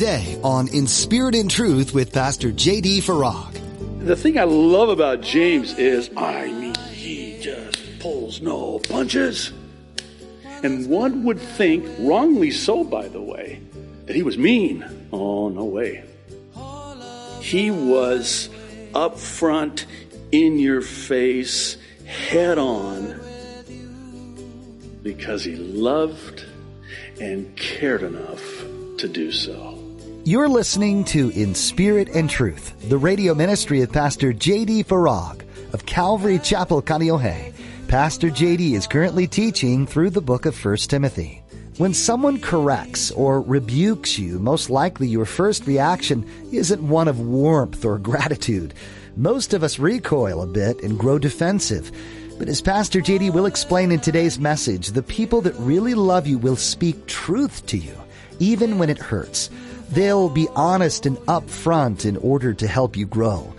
today on In Spirit and Truth with Pastor J.D. Farag. The thing I love about James is, I mean, he just pulls no punches. And one would think, wrongly so, by the way, that he was mean. Oh, no way. He was up front, in your face, head on, because he loved and cared enough to do so. You're listening to In Spirit and Truth, the radio ministry of Pastor J.D. Farag of Calvary Chapel, Kaneohe. Pastor J.D. is currently teaching through the book of 1 Timothy. When someone corrects or rebukes you, most likely your first reaction isn't one of warmth or gratitude. Most of us recoil a bit and grow defensive. But as Pastor JD will explain in today's message, the people that really love you will speak truth to you, even when it hurts. They'll be honest and upfront in order to help you grow.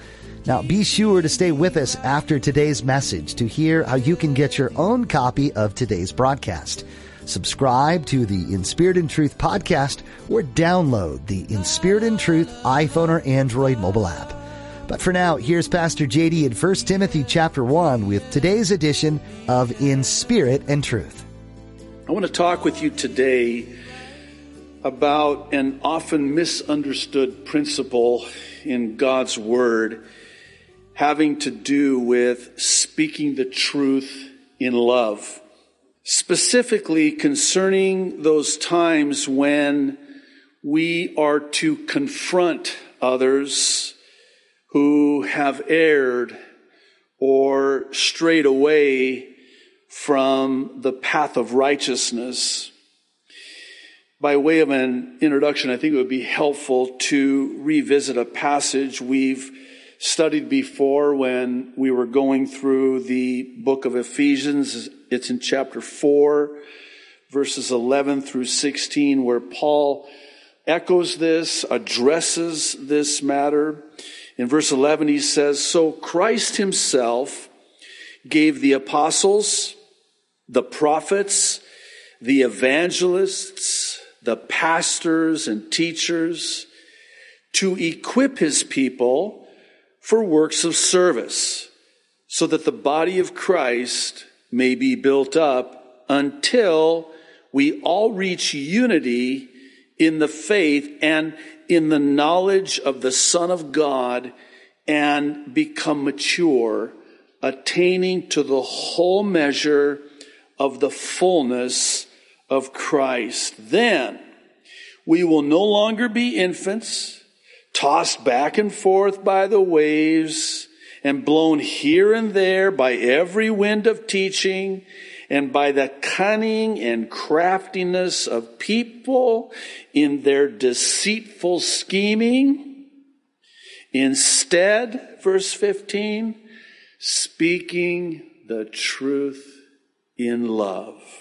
Now be sure to stay with us after today's message to hear how you can get your own copy of today's broadcast. Subscribe to the In Spirit and Truth podcast or download the In Spirit and Truth iPhone or Android mobile app. But for now, here's Pastor JD in 1 Timothy chapter 1 with today's edition of In Spirit and Truth. I want to talk with you today about an often misunderstood principle in God's Word having to do with speaking the truth in love. Specifically concerning those times when we are to confront others who have erred or strayed away from the path of righteousness. By way of an introduction, I think it would be helpful to revisit a passage we've studied before when we were going through the book of Ephesians. It's in chapter 4, verses 11 through 16, where Paul echoes this, addresses this matter. In verse 11, he says, So Christ himself gave the apostles, the prophets, the evangelists, the pastors and teachers to equip his people for works of service so that the body of Christ may be built up until we all reach unity in the faith and in the knowledge of the Son of God and become mature, attaining to the whole measure of the fullness of Christ. Then we will no longer be infants, tossed back and forth by the waves and blown here and there by every wind of teaching and by the cunning and craftiness of people in their deceitful scheming. Instead, verse 15, speaking the truth in love.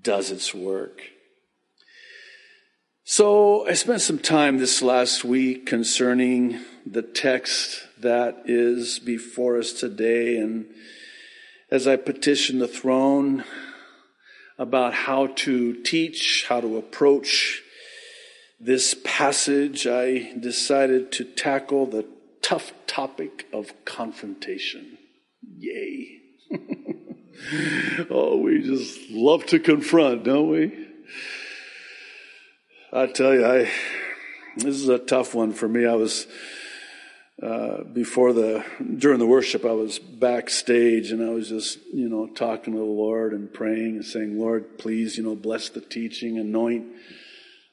does its work. So I spent some time this last week concerning the text that is before us today and as I petition the throne about how to teach, how to approach this passage, I decided to tackle the tough topic of confrontation. Yay. oh, we just love to confront, don't we? I tell you, I, this is a tough one for me. I was uh, before the during the worship, I was backstage and I was just you know talking to the Lord and praying and saying, Lord, please you know bless the teaching, anoint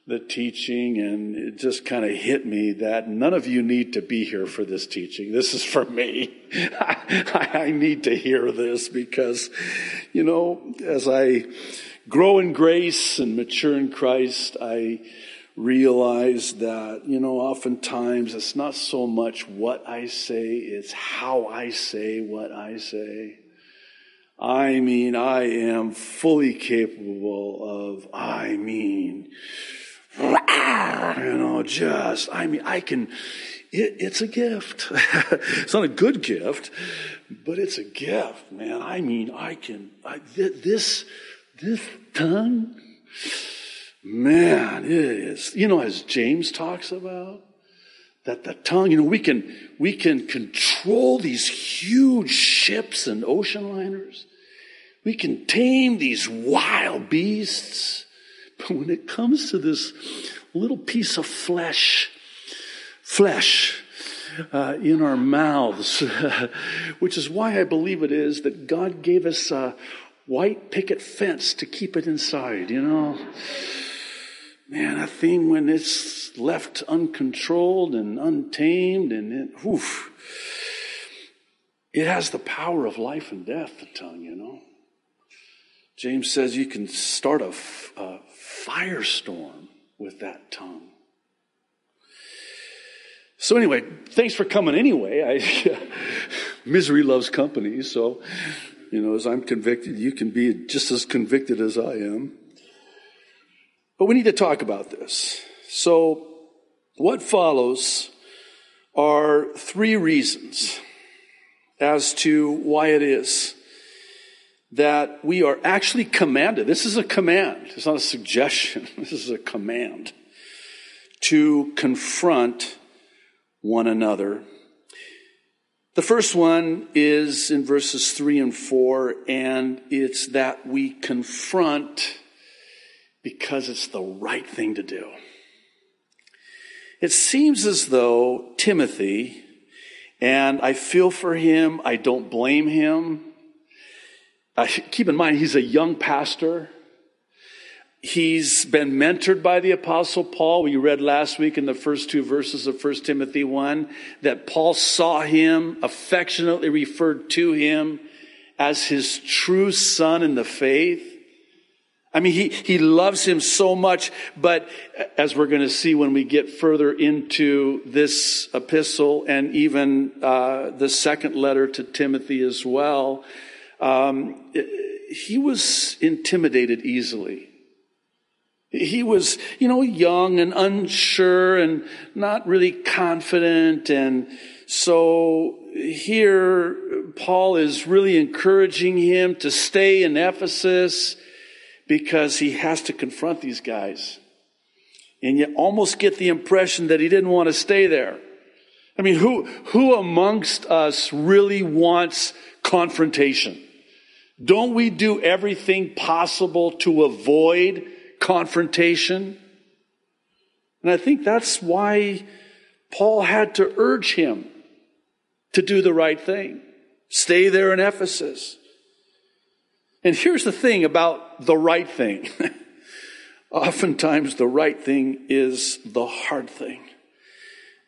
the teaching, and it just kind of hit me that none of you need to be here for this teaching. This is for me. I, I need to hear this because you know as I grow in grace and mature in Christ, I realize that, you know, oftentimes it's not so much what I say, it's how I say what I say. I mean, I am fully capable of, I mean, you know, just, I mean, I can, it, it's a gift. it's not a good gift, but it's a gift, man. I mean, I can, I, this, this tongue, man, it is, you know, as James talks about, that the tongue, you know, we can, we can control these huge ships and ocean liners. We can tame these wild beasts. But when it comes to this little piece of flesh, flesh, uh, in our mouths, which is why I believe it is that God gave us a white picket fence to keep it inside, you know. Man, a thing when it's left uncontrolled and untamed and it, oof, it has the power of life and death, the tongue, you know. James says you can start a, a firestorm with that tongue. So anyway, thanks for coming anyway. I, misery loves company, so you know, as I'm convicted, you can be just as convicted as I am. But we need to talk about this. So, what follows are three reasons as to why it is that we are actually commanded. This is a command. It's not a suggestion. This is a command to confront one another. The first one is in verses three and four, and it's that we confront because it's the right thing to do. It seems as though Timothy, and I feel for him, I don't blame him. Uh, keep in mind, he's a young pastor. He's been mentored by the apostle Paul. We read last week in the first two verses of 1 Timothy 1 that Paul saw him, affectionately referred to him as his true son in the faith. I mean, he, he loves him so much, but as we're going to see when we get further into this epistle and even uh, the second letter to Timothy as well, um, he was intimidated easily. He was, you know, young and unsure and not really confident. And so here, Paul is really encouraging him to stay in Ephesus because he has to confront these guys. And you almost get the impression that he didn't want to stay there. I mean, who, who amongst us really wants confrontation? Don't we do everything possible to avoid confrontation? And I think that's why Paul had to urge him to do the right thing. Stay there in Ephesus. And here's the thing about the right thing. Oftentimes, the right thing is the hard thing.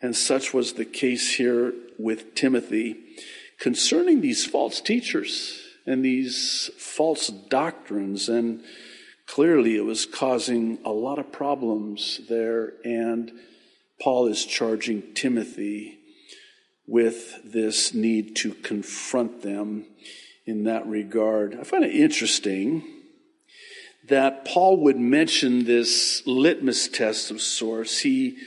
And such was the case here with Timothy concerning these false teachers and these false doctrines. And clearly, it was causing a lot of problems there. And Paul is charging Timothy with this need to confront them in that regard. I find it interesting that Paul would mention this litmus test of sorts. He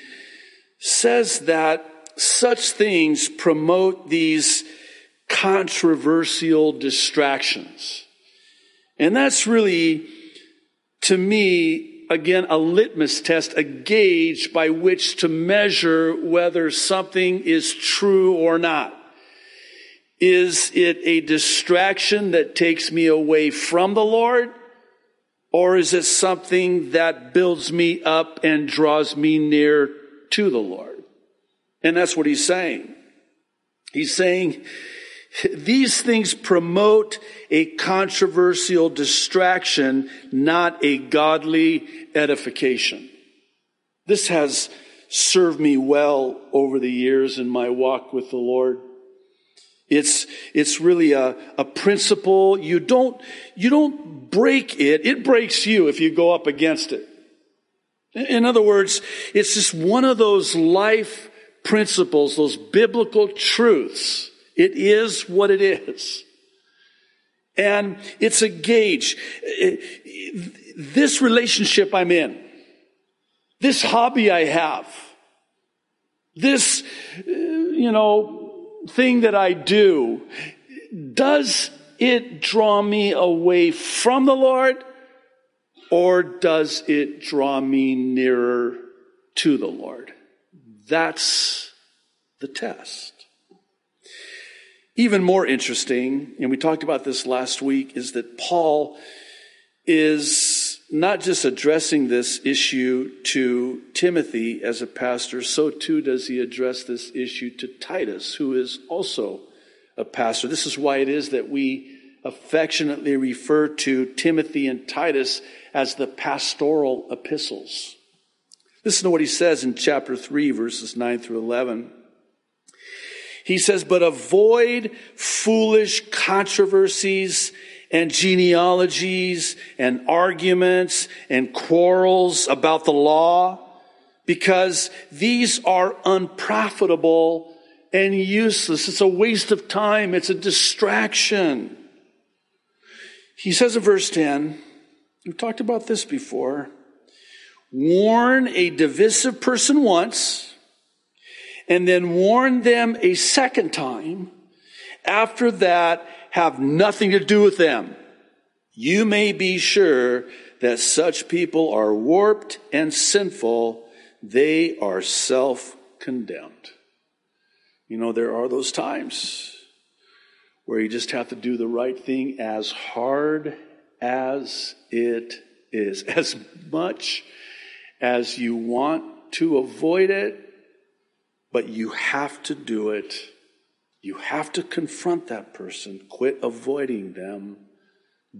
says that such things promote these controversial distractions. And that's really, to me, again, a litmus test, a gauge by which to measure whether something is true or not. Is it a distraction that takes me away from the Lord? Or is it something that builds me up and draws me near to the Lord? And that's what he's saying. He's saying these things promote a controversial distraction, not a godly edification. This has served me well over the years in my walk with the Lord. It's, it's really a, a principle. You don't, you don't break it. It breaks you if you go up against it. In other words, it's just one of those life principles, those biblical truths. It is what it is. And it's a gauge. This relationship I'm in, this hobby I have, this, uh, you know, thing that I do, does it draw me away from the Lord or does it draw me nearer to the Lord? That's the test. Even more interesting, and we talked about this last week, is that Paul is not just addressing this issue to Timothy as a pastor, so too does he address this issue to Titus, who is also a pastor. This is why it is that we affectionately refer to Timothy and Titus as the pastoral epistles. Listen to what he says in chapter 3, verses 9 through 11. He says, But avoid foolish controversies and genealogies and arguments and quarrels about the law, because these are unprofitable and useless. It's a waste of time. It's a distraction. He says in verse 10, we've talked about this before. Warn a divisive person once, and then warn them a second time. After that, have nothing to do with them. You may be sure that such people are warped and sinful. They are self condemned. You know, there are those times where you just have to do the right thing as hard as it is, as much as you want to avoid it, but you have to do it. You have to confront that person, quit avoiding them,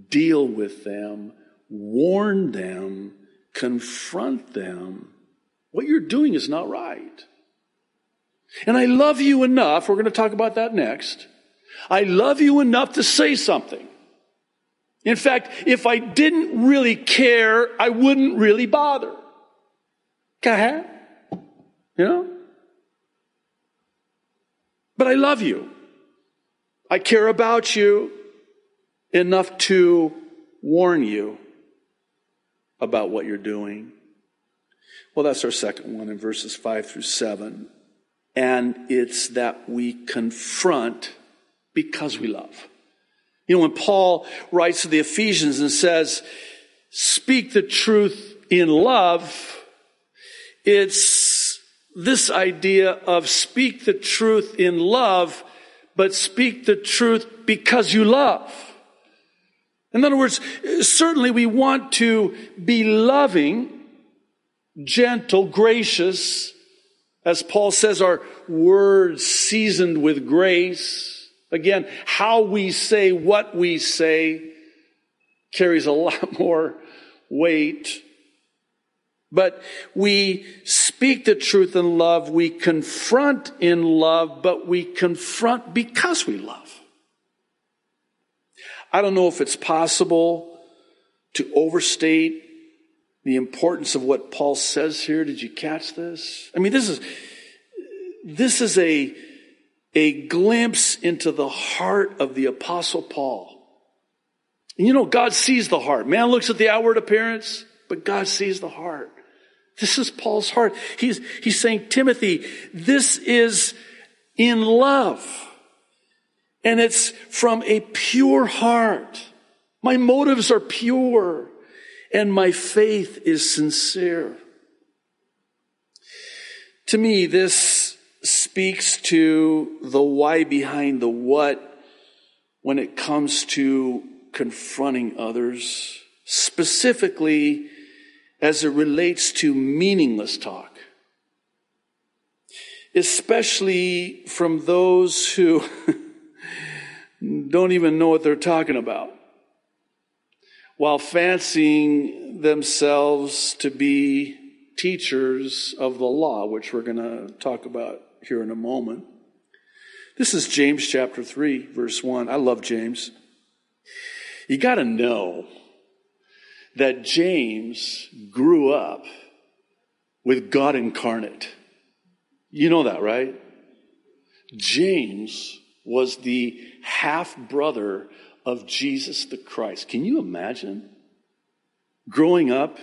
deal with them, warn them, confront them. What you're doing is not right. And I love you enough, we're going to talk about that next. I love you enough to say something. In fact, if I didn't really care, I wouldn't really bother. Ahead. You know? But I love you. I care about you enough to warn you about what you're doing. Well, that's our second one in verses 5 through 7 and it's that we confront because we love. You know, when Paul writes to the Ephesians and says, speak the truth in love, it's this idea of speak the truth in love, but speak the truth because you love. In other words, certainly we want to be loving, gentle, gracious, as Paul says, our words seasoned with grace. Again, how we say what we say carries a lot more weight. But we speak the truth in love. We confront in love, but we confront because we love. I don't know if it's possible to overstate the importance of what Paul says here. Did you catch this? I mean, this is, this is a, a glimpse into the heart of the apostle Paul. And you know, God sees the heart. Man looks at the outward appearance, but God sees the heart. This is Paul's heart. He's, he's saying, Timothy, this is in love. And it's from a pure heart. My motives are pure and my faith is sincere. To me, this speaks to the why behind the what when it comes to confronting others, specifically as it relates to meaningless talk, especially from those who don't even know what they're talking about while fancying themselves to be teachers of the law, which we're going to talk about here in a moment. This is James chapter 3, verse 1. I love James. You got to know that James grew up with God incarnate. You know that, right? James was the half brother of Jesus the Christ. Can you imagine growing up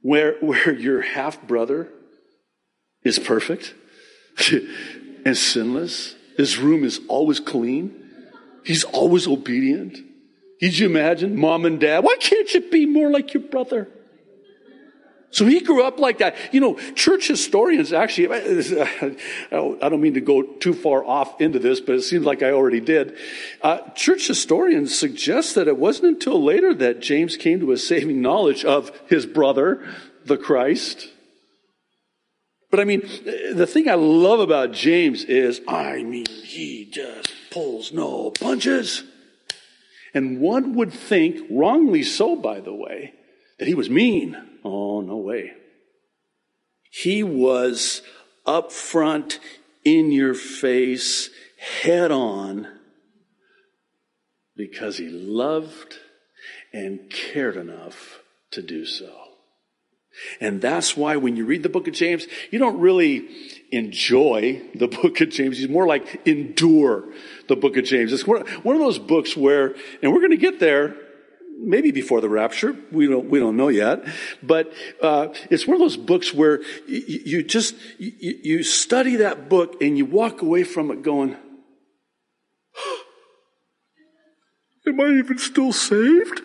where, where your half brother is perfect and sinless? His room is always clean. He's always obedient. Could you imagine mom and dad? Why can't you be more like your brother? So he grew up like that. You know, church historians actually, I don't mean to go too far off into this, but it seems like I already did. Uh, church historians suggest that it wasn't until later that James came to a saving knowledge of his brother, the Christ. But I mean, the thing I love about James is, I mean, he just pulls no punches. And one would think, wrongly so, by the way, that he was mean. Oh, no way. He was up front, in your face, head on, because he loved and cared enough to do so. And that's why when you read the book of James, you don't really enjoy the book of James. You more like endure the book of James. It's one of those books where, and we're going to get there, maybe before the rapture. We don't, we don't know yet. But, uh, it's one of those books where you, you just, you, you study that book and you walk away from it going, Am I even still saved?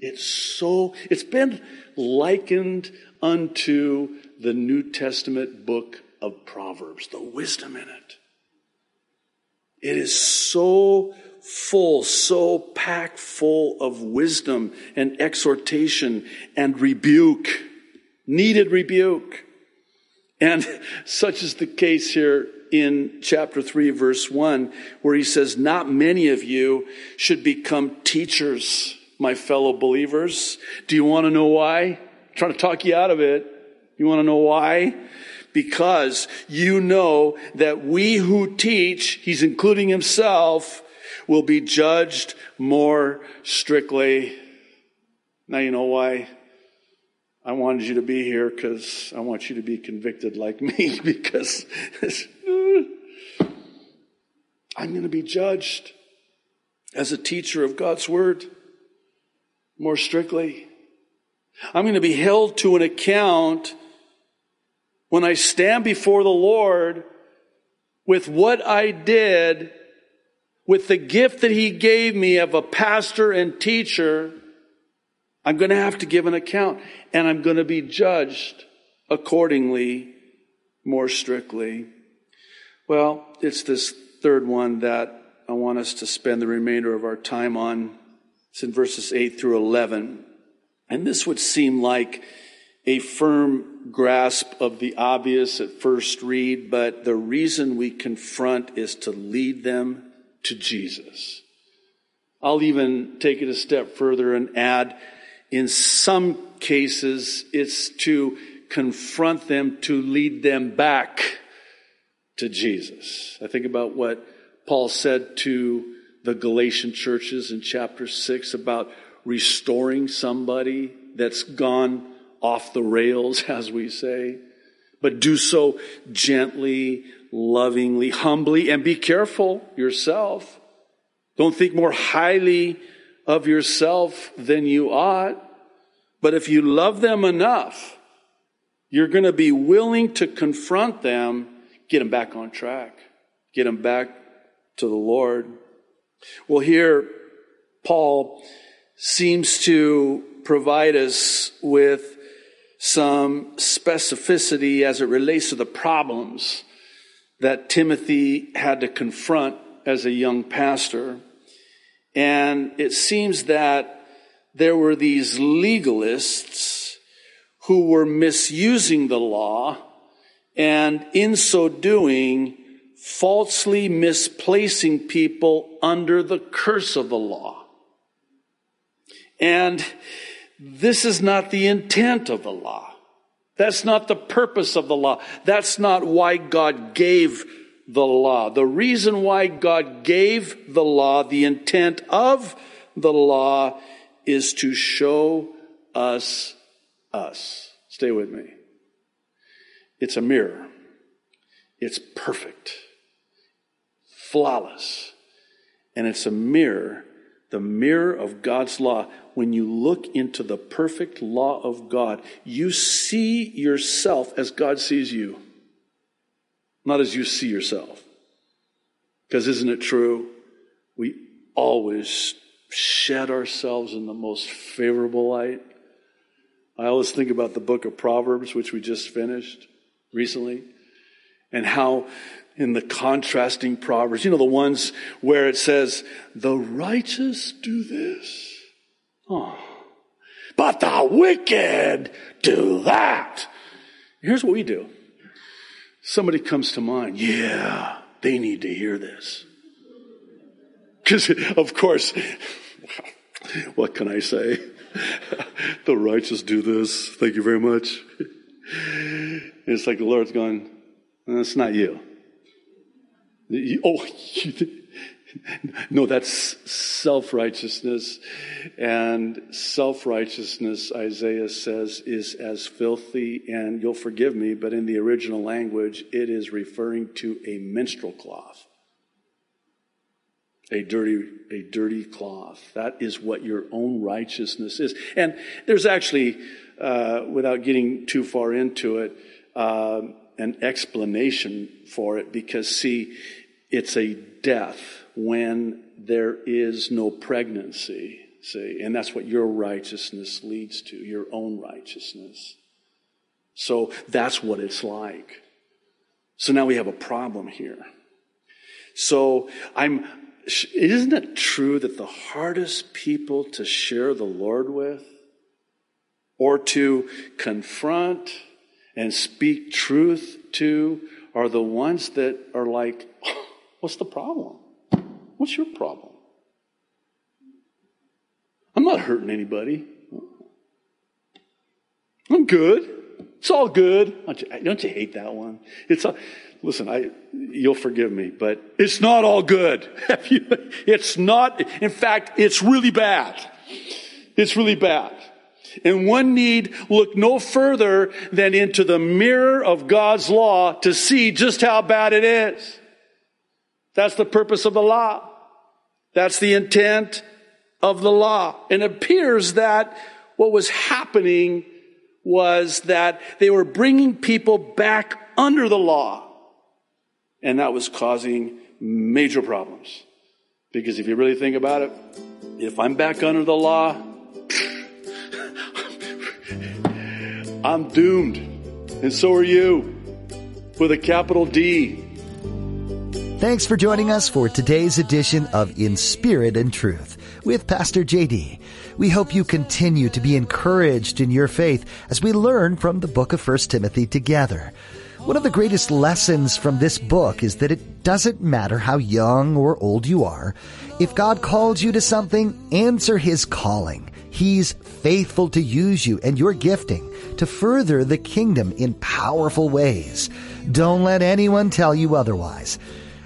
It's so, it's been likened unto the New Testament book of Proverbs, the wisdom in it. It is so full, so packed full of wisdom and exhortation and rebuke, needed rebuke. And such is the case here in chapter 3, verse 1, where he says, Not many of you should become teachers my fellow believers. Do you want to know why? I'm trying to talk you out of it. You want to know why? Because you know that we who teach, he's including himself, will be judged more strictly. Now you know why I wanted you to be here because I want you to be convicted like me because I'm going to be judged as a teacher of God's word more strictly. I'm going to be held to an account when I stand before the Lord with what I did, with the gift that He gave me of a pastor and teacher. I'm going to have to give an account and I'm going to be judged accordingly more strictly. Well, it's this third one that I want us to spend the remainder of our time on. It's in verses 8 through 11. And this would seem like a firm grasp of the obvious at first read, but the reason we confront is to lead them to Jesus. I'll even take it a step further and add, in some cases, it's to confront them to lead them back to Jesus. I think about what Paul said to the Galatian churches in chapter 6 about restoring somebody that's gone off the rails, as we say. But do so gently, lovingly, humbly, and be careful yourself. Don't think more highly of yourself than you ought. But if you love them enough, you're going to be willing to confront them, get them back on track, get them back to the Lord. Well, here, Paul seems to provide us with some specificity as it relates to the problems that Timothy had to confront as a young pastor. And it seems that there were these legalists who were misusing the law and in so doing falsely misplacing people under the curse of the law. And this is not the intent of the law. That's not the purpose of the law. That's not why God gave the law. The reason why God gave the law, the intent of the law, is to show us us. Stay with me. It's a mirror. It's perfect, flawless. And it's a mirror, the mirror of God's law. When you look into the perfect law of God, you see yourself as God sees you, not as you see yourself. Because isn't it true? We always shed ourselves in the most favorable light. I always think about the book of Proverbs, which we just finished recently, and how in the contrasting Proverbs, you know, the ones where it says, the righteous do this. Oh. But the wicked do that. Here's what we do. Somebody comes to mind. Yeah, they need to hear this. Because, of course, what can I say? the righteous do this. Thank you very much. It's like the Lord's going, that's not you. Oh, no, that's self righteousness. And self righteousness, Isaiah says, is as filthy, and you'll forgive me, but in the original language, it is referring to a menstrual cloth. A dirty a dirty cloth. That is what your own righteousness is. And there's actually uh, without getting too far into it uh, an explanation for it because see it's a death when there is no pregnancy see? And that's what your righteousness leads to your own righteousness. So that's what it's like. So now we have a problem here. So i'm isn't it true that the hardest people to share the Lord with or to confront and speak truth to are the ones that are like, what's the problem? What's your problem? I'm not hurting anybody. I'm good. It's all good. Don't you, don't you hate that one? It's all, listen, I, you'll forgive me, but it's not all good. it's not, in fact, it's really bad. It's really bad. And one need look no further than into the mirror of God's law to see just how bad it is. That's the purpose of the law. That's the intent of the law. And it appears that what was happening was that they were bringing people back under the law. And that was causing major problems. Because if you really think about it, if I'm back under the law, I'm doomed. And so are you. With a capital D. Thanks for joining us for today's edition of In Spirit and Truth with Pastor JD. We hope you continue to be encouraged in your faith as we learn from the book of 1 Timothy together. One of the greatest lessons from this book is that it doesn't matter how young or old you are. If God called you to something, answer His calling. He's faithful to use you and your gifting to further the kingdom in powerful ways. Don't let anyone tell you otherwise.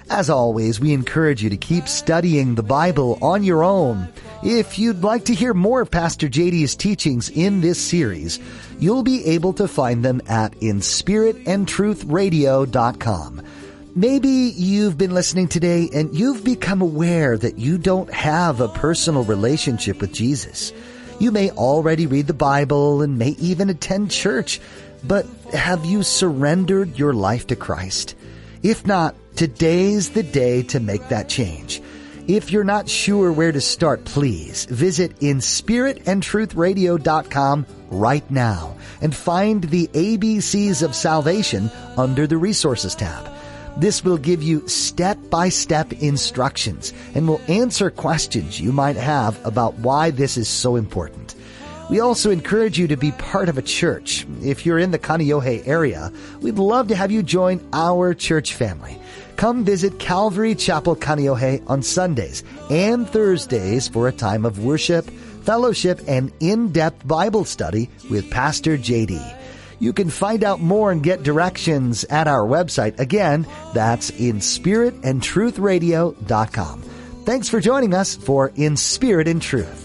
As always, we encourage you to keep studying the Bible on your own. If you'd like to hear more of Pastor JD's teachings in this series, you'll be able to find them at inspiritandtruthradio.com. Maybe you've been listening today and you've become aware that you don't have a personal relationship with Jesus. You may already read the Bible and may even attend church, but have you surrendered your life to Christ? If not, today's the day to make that change. If you're not sure where to start, please visit inspiritandtruthradio.com right now and find the ABCs of salvation under the resources tab. This will give you step-by-step instructions and will answer questions you might have about why this is so important. We also encourage you to be part of a church. If you're in the Kaneohe area, we'd love to have you join our church family. Come visit Calvary Chapel Kaneohe on Sundays and Thursdays for a time of worship, fellowship, and in-depth Bible study with Pastor JD. You can find out more and get directions at our website. Again, that's inspiritandtruthradio.com. Thanks for joining us for In Spirit and Truth.